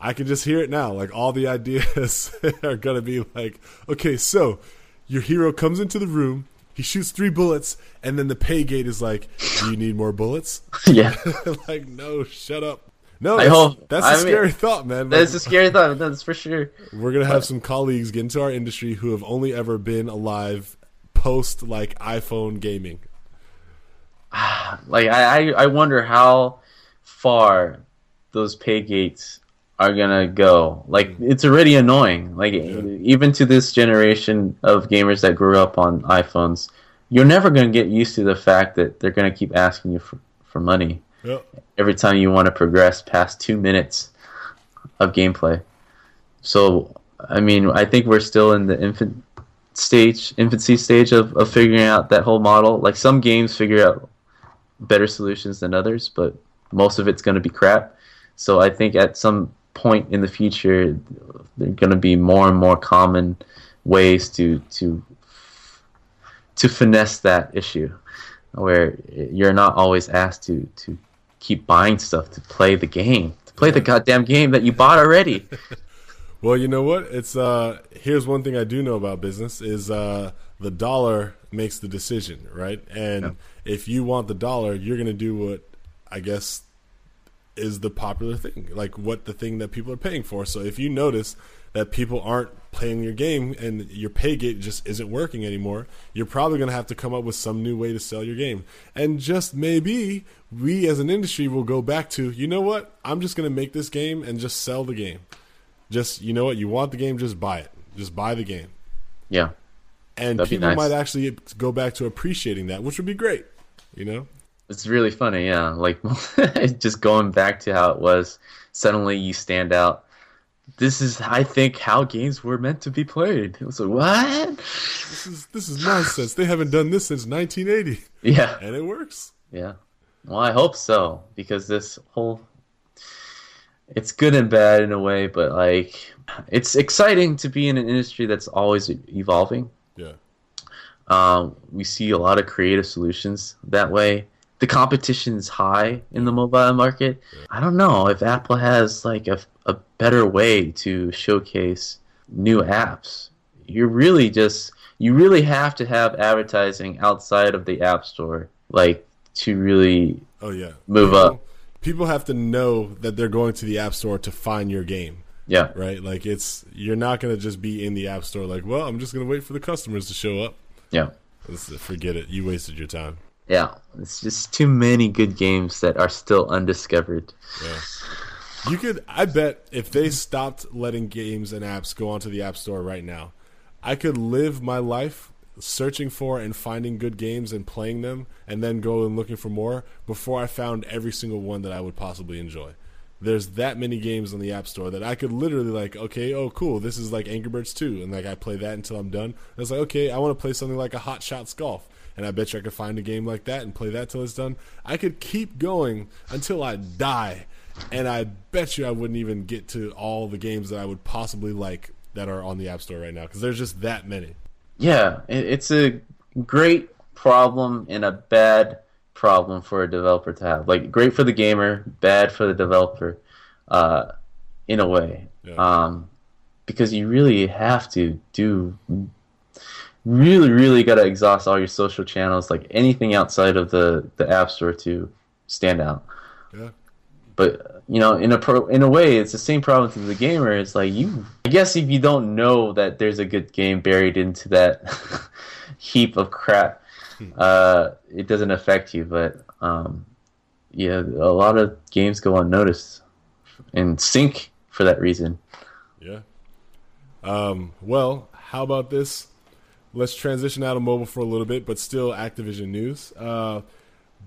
I can just hear it now. Like all the ideas are gonna be like, okay, so your hero comes into the room, he shoots three bullets, and then the pay gate is like, do you need more bullets? yeah, like, no, shut up. No, that's, hope- that's a I mean, scary thought, man. that's a scary thought. That's for sure. we're gonna have some colleagues get into our industry who have only ever been alive post like iPhone gaming. Like I, I, I wonder how far those pay gates are gonna go. Like mm-hmm. it's already annoying. Like even to this generation of gamers that grew up on iPhones, you're never gonna get used to the fact that they're gonna keep asking you for, for money Yep. every time you want to progress past two minutes of gameplay. So I mean, I think we're still in the infant stage, infancy stage of, of figuring out that whole model. Like some games figure out better solutions than others, but most of it's going to be crap. So I think at some point in the future, there are going to be more and more common ways to to to finesse that issue, where you're not always asked to to keep buying stuff to play the game, to play the goddamn game that you bought already. Well, you know what? It's uh here's one thing I do know about business is uh the dollar makes the decision, right? And if you want the dollar, you're going to do what I guess is the popular thing, like what the thing that people are paying for. So if you notice that people aren't playing your game and your pay gate just isn't working anymore, you're probably going to have to come up with some new way to sell your game. And just maybe we as an industry will go back to, you know what? I'm just going to make this game and just sell the game. Just, you know what? You want the game, just buy it. Just buy the game. yeah. And That'd people nice. might actually go back to appreciating that, which would be great, you know? It's really funny, yeah. Like just going back to how it was, suddenly you stand out. This is, I think, how games were meant to be played. It was like, what? This is this is nonsense. They haven't done this since 1980. Yeah, and it works. Yeah. Well, I hope so because this whole it's good and bad in a way, but like it's exciting to be in an industry that's always evolving. Yeah. Um, we see a lot of creative solutions that way. The competition is high in the mobile market. I don't know if Apple has like a, a better way to showcase new apps. You're really just you really have to have advertising outside of the App Store, like to really oh yeah move people, up. People have to know that they're going to the App Store to find your game. Yeah. Right? Like it's you're not going to just be in the App Store like, well, I'm just going to wait for the customers to show up. Yeah. Let's forget it. You wasted your time. Yeah. It's just too many good games that are still undiscovered. Yeah. You could I bet if they stopped letting games and apps go onto the App Store right now, I could live my life searching for and finding good games and playing them and then go and looking for more before I found every single one that I would possibly enjoy there's that many games on the App Store that I could literally like, okay, oh cool, this is like Angry Birds 2, and like I play that until I'm done. And it's like, okay, I want to play something like a Hot Shots Golf, and I bet you I could find a game like that and play that till it's done. I could keep going until I die, and I bet you I wouldn't even get to all the games that I would possibly like that are on the App Store right now because there's just that many. Yeah, it's a great problem and a bad problem for a developer to have. Like great for the gamer, bad for the developer, uh, in a way. Yeah. Um, because you really have to do really, really got to exhaust all your social channels, like anything outside of the the app store to stand out. Yeah. But you know, in a pro, in a way, it's the same problem to the gamer. It's like you, I guess, if you don't know that there's a good game buried into that heap of crap, uh, it doesn't affect you. But um, yeah, a lot of games go unnoticed and sink for that reason. Yeah. Um, well, how about this? Let's transition out of mobile for a little bit, but still Activision news. Uh,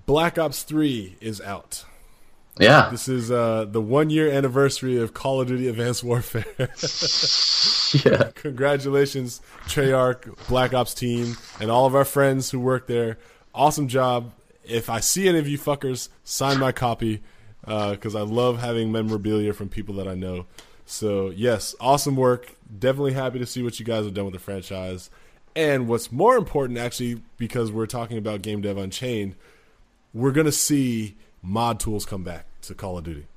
Black Ops 3 is out. Yeah. This is uh, the one year anniversary of Call of Duty Advanced Warfare. yeah. Congratulations, Treyarch, Black Ops team, and all of our friends who work there. Awesome job. If I see any of you fuckers, sign my copy because uh, I love having memorabilia from people that I know. So, yes, awesome work. Definitely happy to see what you guys have done with the franchise. And what's more important, actually, because we're talking about Game Dev Unchained, we're going to see mod tools come back to Call of Duty.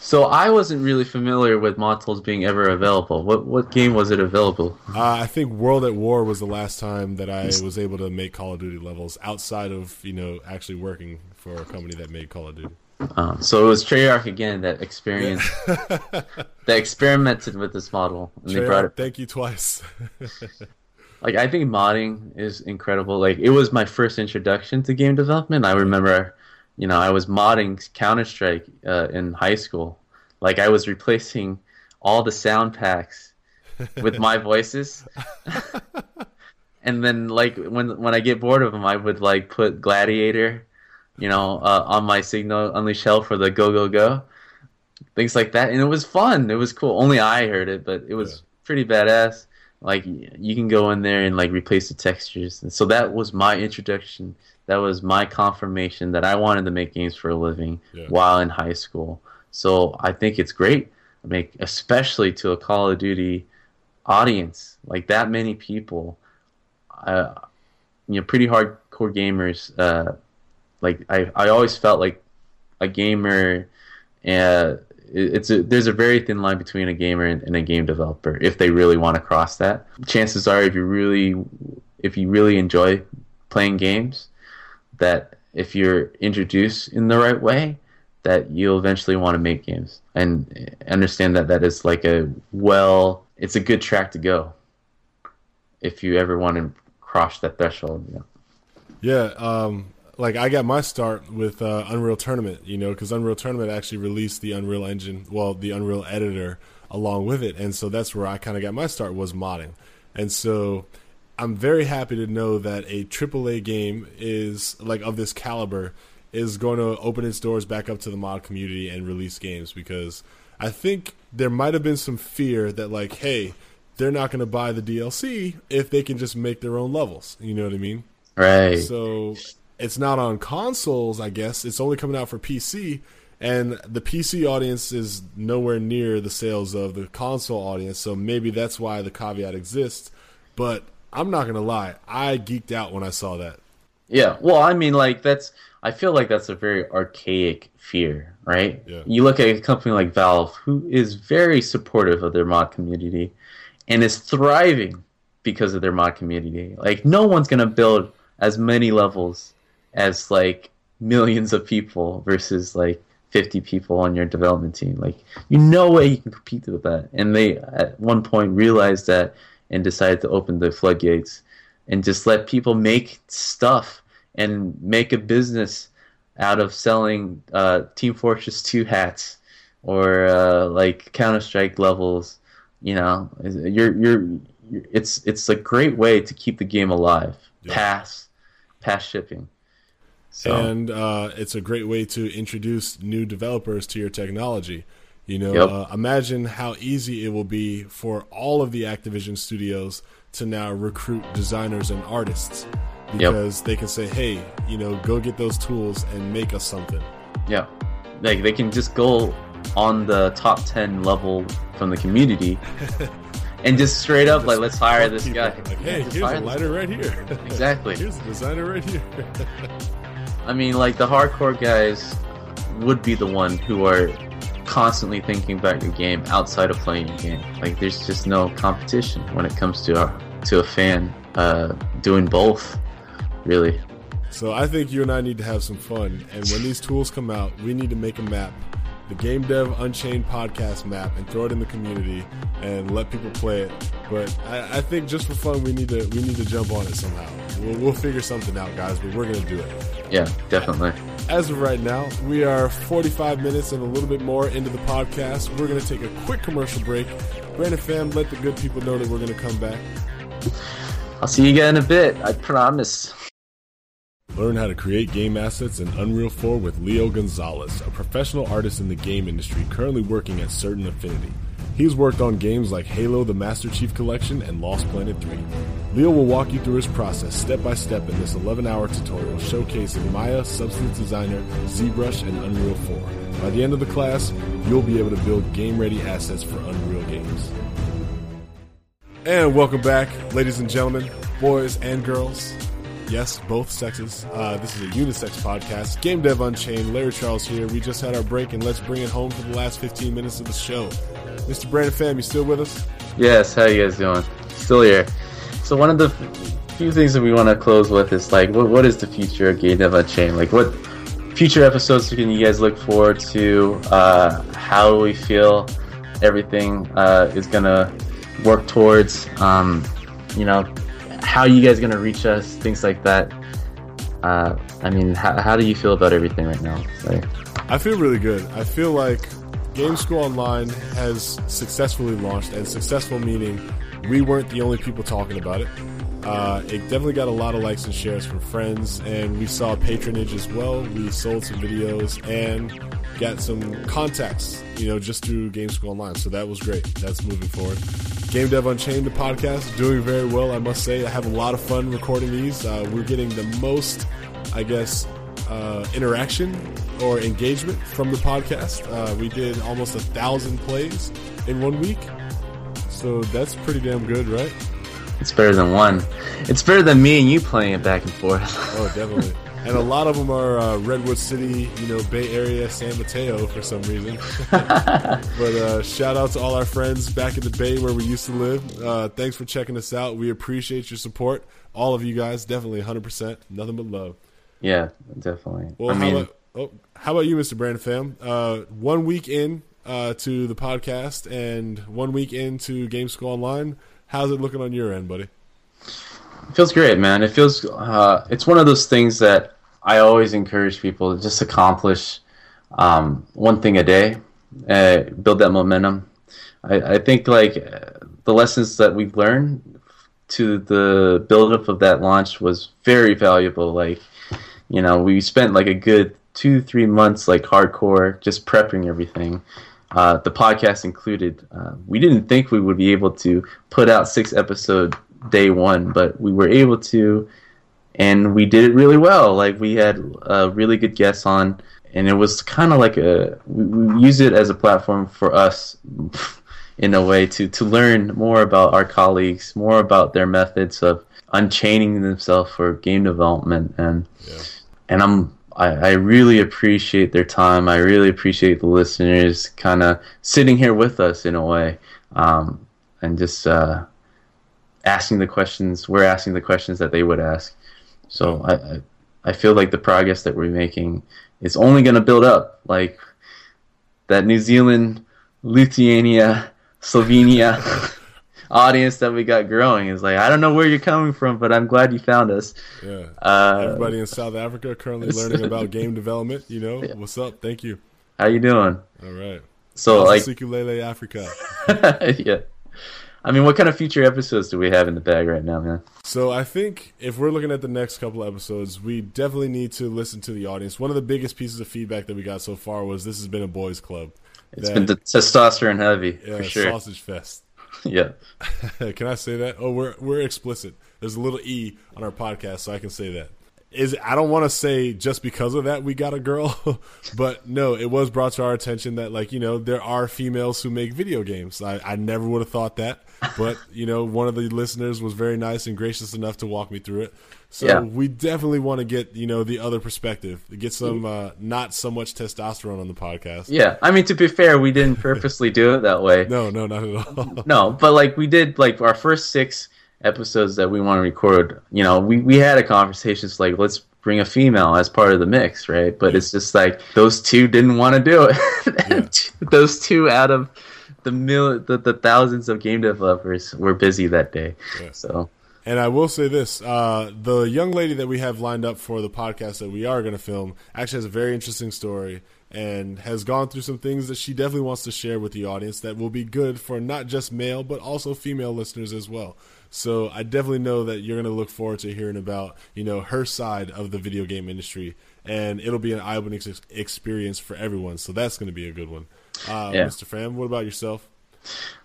So I wasn't really familiar with mod tools being ever available. What what game was it available? Uh, I think World at War was the last time that I was able to make Call of Duty levels outside of you know actually working for a company that made Call of Duty. Uh, so it was Treyarch again that experienced that experimented with this model and Treyarch, they brought it. Thank you twice. like I think modding is incredible. Like it was my first introduction to game development. I remember you know, I was modding Counter Strike uh, in high school. Like I was replacing all the sound packs with my voices. and then like when when I get bored of them, I would like put Gladiator, you know, uh, on my signal Unleash Hell for the go go go, things like that, and it was fun. It was cool. Only I heard it, but it was yeah. pretty badass. Like you can go in there and like replace the textures, and so that was my introduction that was my confirmation that I wanted to make games for a living yeah. while in high school. So I think it's great. I make especially to a Call of Duty audience, like that many people, uh, you know, pretty hardcore gamers. Uh, like I, I always felt like a gamer. Uh, it's a, there's a very thin line between a gamer and, and a game developer if they really want to cross that. Chances are, if you really, if you really enjoy playing games, that if you're introduced in the right way, that you'll eventually want to make games and understand that that is like a well, it's a good track to go if you ever want to cross that threshold. You know? Yeah, um, like I got my start with uh, Unreal Tournament, you know, because Unreal Tournament actually released the Unreal Engine, well, the Unreal Editor along with it, and so that's where I kind of got my start was modding, and so I'm very happy to know that a AAA game is like of this caliber is going to open its doors back up to the mod community and release games because I think there might have been some fear that like, hey, they're not going to buy the DLC if they can just make their own levels. You know what I mean? Right. So it's not on consoles, I guess. It's only coming out for PC, and the PC audience is nowhere near the sales of the console audience. So maybe that's why the caveat exists. But I'm not gonna lie, I geeked out when I saw that. Yeah, well, I mean, like that's. I feel like that's a very archaic fear, right? Yeah. You look at a company like Valve, who is very supportive of their mod community, and is thriving because of their mod community. Like, no one's gonna build as many levels as like millions of people versus like 50 people on your development team. Like, you no way you can compete with that. And they at one point realized that and decided to open the floodgates and just let people make stuff and make a business out of selling uh, Team Fortress 2 hats or uh, like Counter Strike levels. You know, you're, you're it's it's a great way to keep the game alive. Yeah. Pass, pass shipping. So. And uh, it's a great way to introduce new developers to your technology. You know, yep. uh, imagine how easy it will be for all of the Activision studios to now recruit designers and artists because yep. they can say, "Hey, you know, go get those tools and make us something." Yeah, like they can just go on the top ten level from the community. and just straight up, just like, let's hire this people. guy. Like, hey, yeah, here's a lighter right here. Exactly. here's a designer right here. I mean, like the hardcore guys would be the one who are constantly thinking about your game outside of playing your game. Like, there's just no competition when it comes to a to a fan uh, doing both, really. So I think you and I need to have some fun, and when these tools come out, we need to make a map the Game Dev Unchained podcast map and throw it in the community and let people play it. But I, I, think just for fun, we need to we need to jump on it somehow. We'll, we'll figure something out, guys. But we're gonna do it. Yeah, definitely. As of right now, we are 45 minutes and a little bit more into the podcast. We're gonna take a quick commercial break. Brandon Pham, let the good people know that we're gonna come back. I'll see you again in a bit. I promise. Learn how to create game assets in Unreal 4 with Leo Gonzalez, a professional artist in the game industry currently working at Certain Affinity. He's worked on games like Halo the Master Chief Collection and Lost Planet 3. Leo will walk you through his process step by step in this 11 hour tutorial showcasing Maya, Substance Designer, ZBrush, and Unreal 4. By the end of the class, you'll be able to build game ready assets for Unreal games. And welcome back, ladies and gentlemen, boys and girls. Yes, both sexes. Uh, this is a unisex podcast. Game Dev Unchained. Larry Charles here. We just had our break, and let's bring it home for the last 15 minutes of the show. Mr. Brandon Pham, you still with us? Yes. How you guys doing? Still here. So one of the few things that we want to close with is like, what, what is the future of Game Dev Unchained? Like, what future episodes can you guys look forward to? Uh, how we feel everything uh, is gonna work towards? Um, you know, how you guys gonna reach us, things like that. Uh, I mean, how, how do you feel about everything right now? Like, I feel really good. I feel like Game School Online has successfully launched, and successful meaning we weren't the only people talking about it. Uh, it definitely got a lot of likes and shares from friends, and we saw patronage as well. We sold some videos and got some contacts, you know, just through Game School Online. So that was great. That's moving forward. Game Dev Unchained, the podcast, doing very well, I must say. I have a lot of fun recording these. Uh, we're getting the most, I guess, uh, interaction or engagement from the podcast. Uh, we did almost a thousand plays in one week. So that's pretty damn good, right? It's better than one. It's better than me and you playing it back and forth. oh, definitely and a lot of them are uh, Redwood City, you know, Bay Area, San Mateo for some reason. but uh, shout out to all our friends back in the Bay where we used to live. Uh, thanks for checking us out. We appreciate your support, all of you guys. Definitely, hundred percent, nothing but love. Yeah, definitely. Well, I how mean, about, oh, how about you, Mr. Brandon Pham? Uh, one week in uh, to the podcast and one week into Game School Online. How's it looking on your end, buddy? It feels great, man. It feels uh, it's one of those things that I always encourage people to just accomplish um, one thing a day, uh, build that momentum. I, I think like the lessons that we've learned to the buildup of that launch was very valuable. Like, you know, we spent like a good two three months like hardcore, just prepping everything. Uh, the podcast included. Uh, we didn't think we would be able to put out six episode day one, but we were able to, and we did it really well. Like we had a really good guests on, and it was kind of like a we, we use it as a platform for us. in a way to to learn more about our colleagues, more about their methods of unchaining themselves for game development, and yeah. and I'm I, I really appreciate their time. I really appreciate the listeners kind of sitting here with us in a way, um, and just uh, asking the questions. We're asking the questions that they would ask. So I, I, I feel like the progress that we're making is only going to build up. Like that New Zealand, Lithuania, Slovenia audience that we got growing is like I don't know where you're coming from, but I'm glad you found us. Yeah. Uh, Everybody in South Africa currently learning about game development. You know, yeah. what's up? Thank you. How you doing? All right. So How's like Ukulele Africa. yeah. I mean, what kind of future episodes do we have in the bag right now, man? So I think if we're looking at the next couple episodes, we definitely need to listen to the audience. One of the biggest pieces of feedback that we got so far was this has been a boys' club. It's that, been the testosterone heavy yeah, for sure. Sausage fest. Yeah. can I say that? Oh, we're we're explicit. There's a little e on our podcast, so I can say that. Is I don't want to say just because of that we got a girl, but no, it was brought to our attention that like you know there are females who make video games. I, I never would have thought that, but you know one of the listeners was very nice and gracious enough to walk me through it. So yeah. we definitely want to get you know the other perspective, get some uh, not so much testosterone on the podcast. Yeah, I mean to be fair, we didn't purposely do it that way. No, no, not at all. no, but like we did like our first six episodes that we want to record. You know, we we had a conversation. It's like let's bring a female as part of the mix, right? But yeah. it's just like those two didn't want to do it. Yeah. those two out of the mil the, the thousands of game developers were busy that day. Yeah. So and I will say this: uh, the young lady that we have lined up for the podcast that we are going to film actually has a very interesting story and has gone through some things that she definitely wants to share with the audience that will be good for not just male but also female listeners as well. So I definitely know that you're going to look forward to hearing about you know her side of the video game industry, and it'll be an eye-opening experience for everyone. So that's going to be a good one. Uh, yeah. Mr. Pham, what about yourself?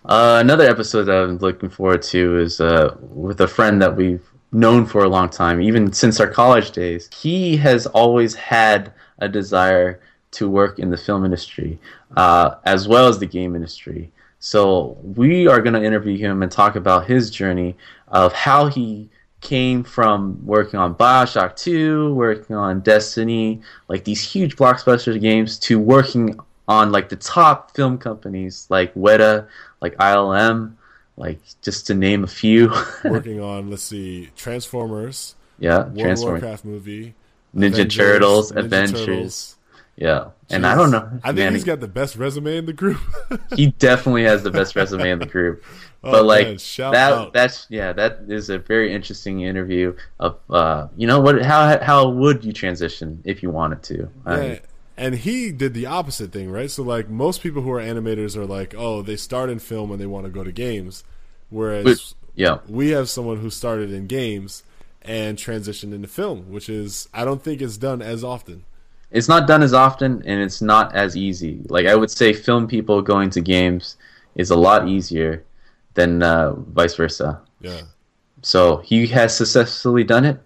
Uh, another episode that I'm looking forward to is uh, with a friend that we've known for a long time, even since our college days. He has always had a desire to work in the film industry uh, as well as the game industry. So we are going to interview him and talk about his journey of how he came from working on Bioshock 2, working on Destiny, like these huge blockbuster games, to working on like the top film companies like Weta, like ILM, like just to name a few. Working on let's see, Transformers. Yeah, World Transformers. Warcraft movie. Ninja Avengers, Turtles, Ninja Adventures. Turtles. Yeah, Jeez. and I don't know. I think man, he's got the best resume in the group. he definitely has the best resume in the group. Oh, but like man, that, out. that's yeah, that is a very interesting interview of uh, you know what how how would you transition if you wanted to? Yeah, and he did the opposite thing, right? So like most people who are animators are like, oh, they start in film and they want to go to games, whereas but, yeah, we have someone who started in games and transitioned into film, which is I don't think it's done as often. It's not done as often, and it's not as easy. Like I would say, film people going to games is a lot easier than uh, vice versa. Yeah. So he has successfully done it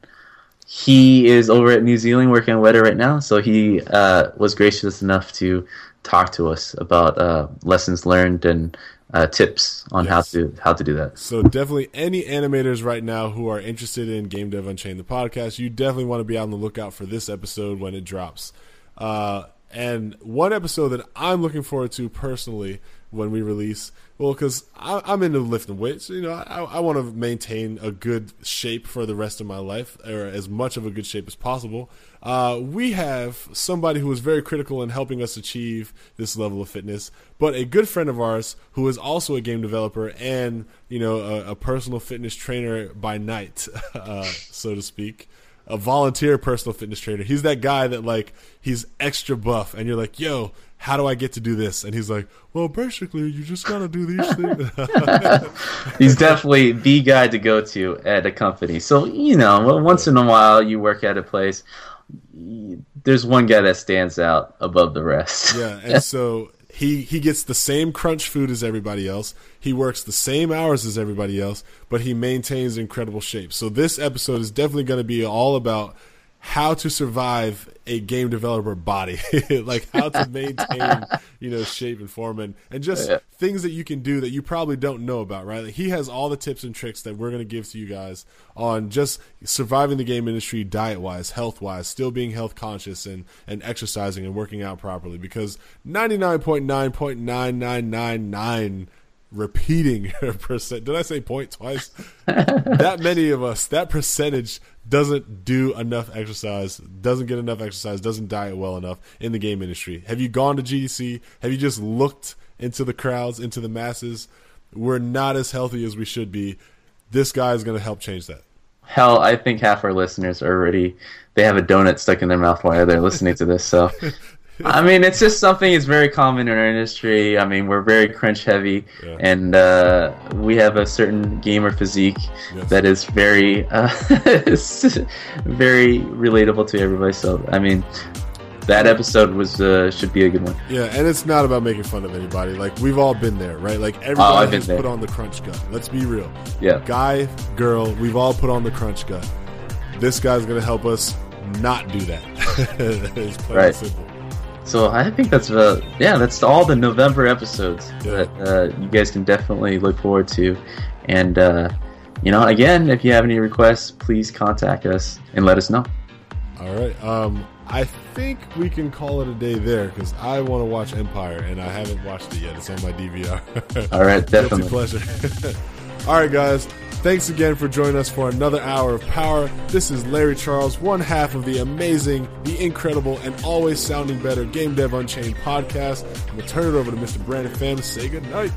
he is over at New Zealand working on Weta right now, so he uh, was gracious enough to talk to us about uh, lessons learned and uh, tips on yes. how to how to do that. So definitely, any animators right now who are interested in Game Dev Unchained, the podcast, you definitely want to be on the lookout for this episode when it drops. Uh, and one episode that I'm looking forward to personally when we release well, because I'm into lifting weights. You know, I, I want to maintain a good shape for the rest of my life, or as much of a good shape as possible. Uh, we have somebody who is very critical in helping us achieve this level of fitness, but a good friend of ours who is also a game developer and you know a, a personal fitness trainer by night, uh, so to speak a volunteer personal fitness trainer. He's that guy that like he's extra buff, and you're like, "Yo, how do I get to do this?" And he's like, "Well, basically, you just gotta do these things." he's definitely the guy to go to at a company. So you know, once in a while, you work at a place. there's one guy that stands out above the rest. yeah, and so he he gets the same crunch food as everybody else. He works the same hours as everybody else, but he maintains incredible shape. So this episode is definitely going to be all about how to survive a game developer body, like how to maintain, you know, shape and form and, and just yeah. things that you can do that you probably don't know about, right? Like he has all the tips and tricks that we're going to give to you guys on just surviving the game industry diet wise, health wise, still being health conscious and, and exercising and working out properly because 99.9.9999 repeating percent. Did I say point twice? that many of us, that percentage doesn't do enough exercise, doesn't get enough exercise, doesn't diet well enough in the game industry. Have you gone to GDC? Have you just looked into the crowds, into the masses? We're not as healthy as we should be. This guy is going to help change that. Hell, I think half our listeners are already they have a donut stuck in their mouth while they're listening to this. So I mean, it's just something that's very common in our industry. I mean, we're very crunch heavy, yeah. and uh, we have a certain gamer physique yes. that is very, uh, very relatable to everybody. So, I mean, that episode was uh, should be a good one. Yeah, and it's not about making fun of anybody. Like we've all been there, right? Like oh, everybody oh, has there. put on the crunch gut. Let's be real. Yeah, guy, girl, we've all put on the crunch gut. This guy's gonna help us not do that. it's plain right. simple. So I think that's uh yeah that's all the November episodes that uh, you guys can definitely look forward to, and uh, you know again if you have any requests please contact us and let us know. All right, um, I think we can call it a day there because I want to watch Empire and I haven't watched it yet. It's on my DVR. all right, definitely pleasure. all right, guys. Thanks again for joining us for another hour of power. This is Larry Charles, one half of the amazing, the incredible, and always sounding better Game Dev Unchained podcast. I'm going to turn it over to Mr. Brandon Pham to say goodnight.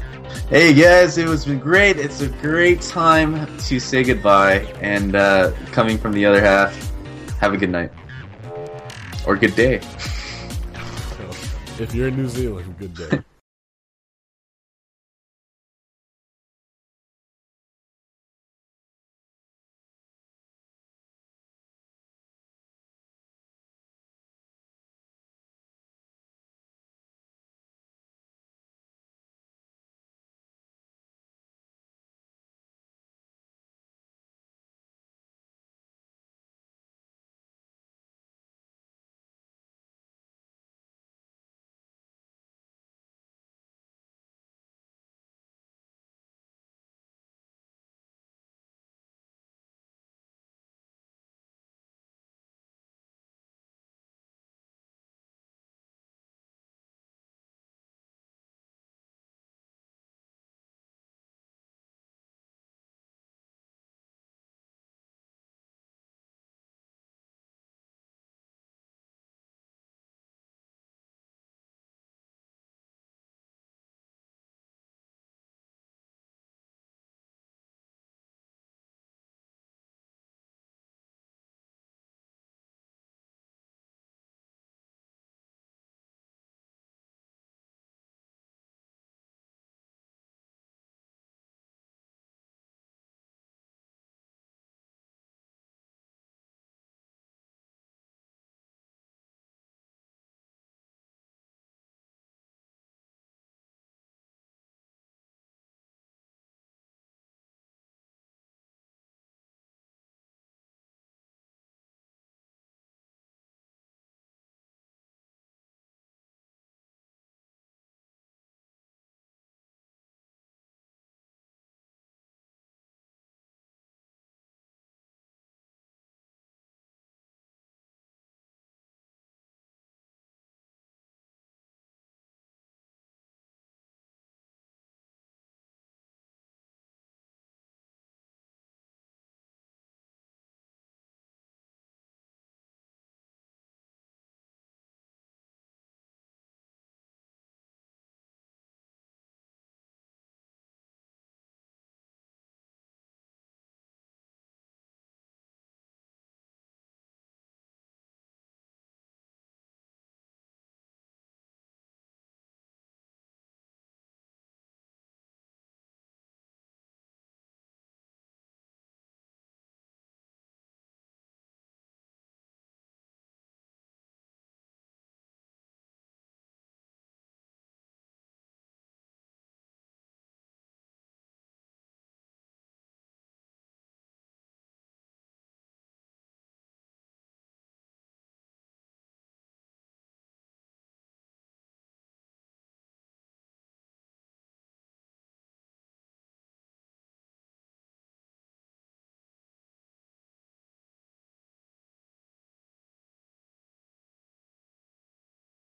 Hey guys, it was been great. It's a great time to say goodbye. And uh, coming from the other half, have a good night. Or good day. If you're in New Zealand, good day.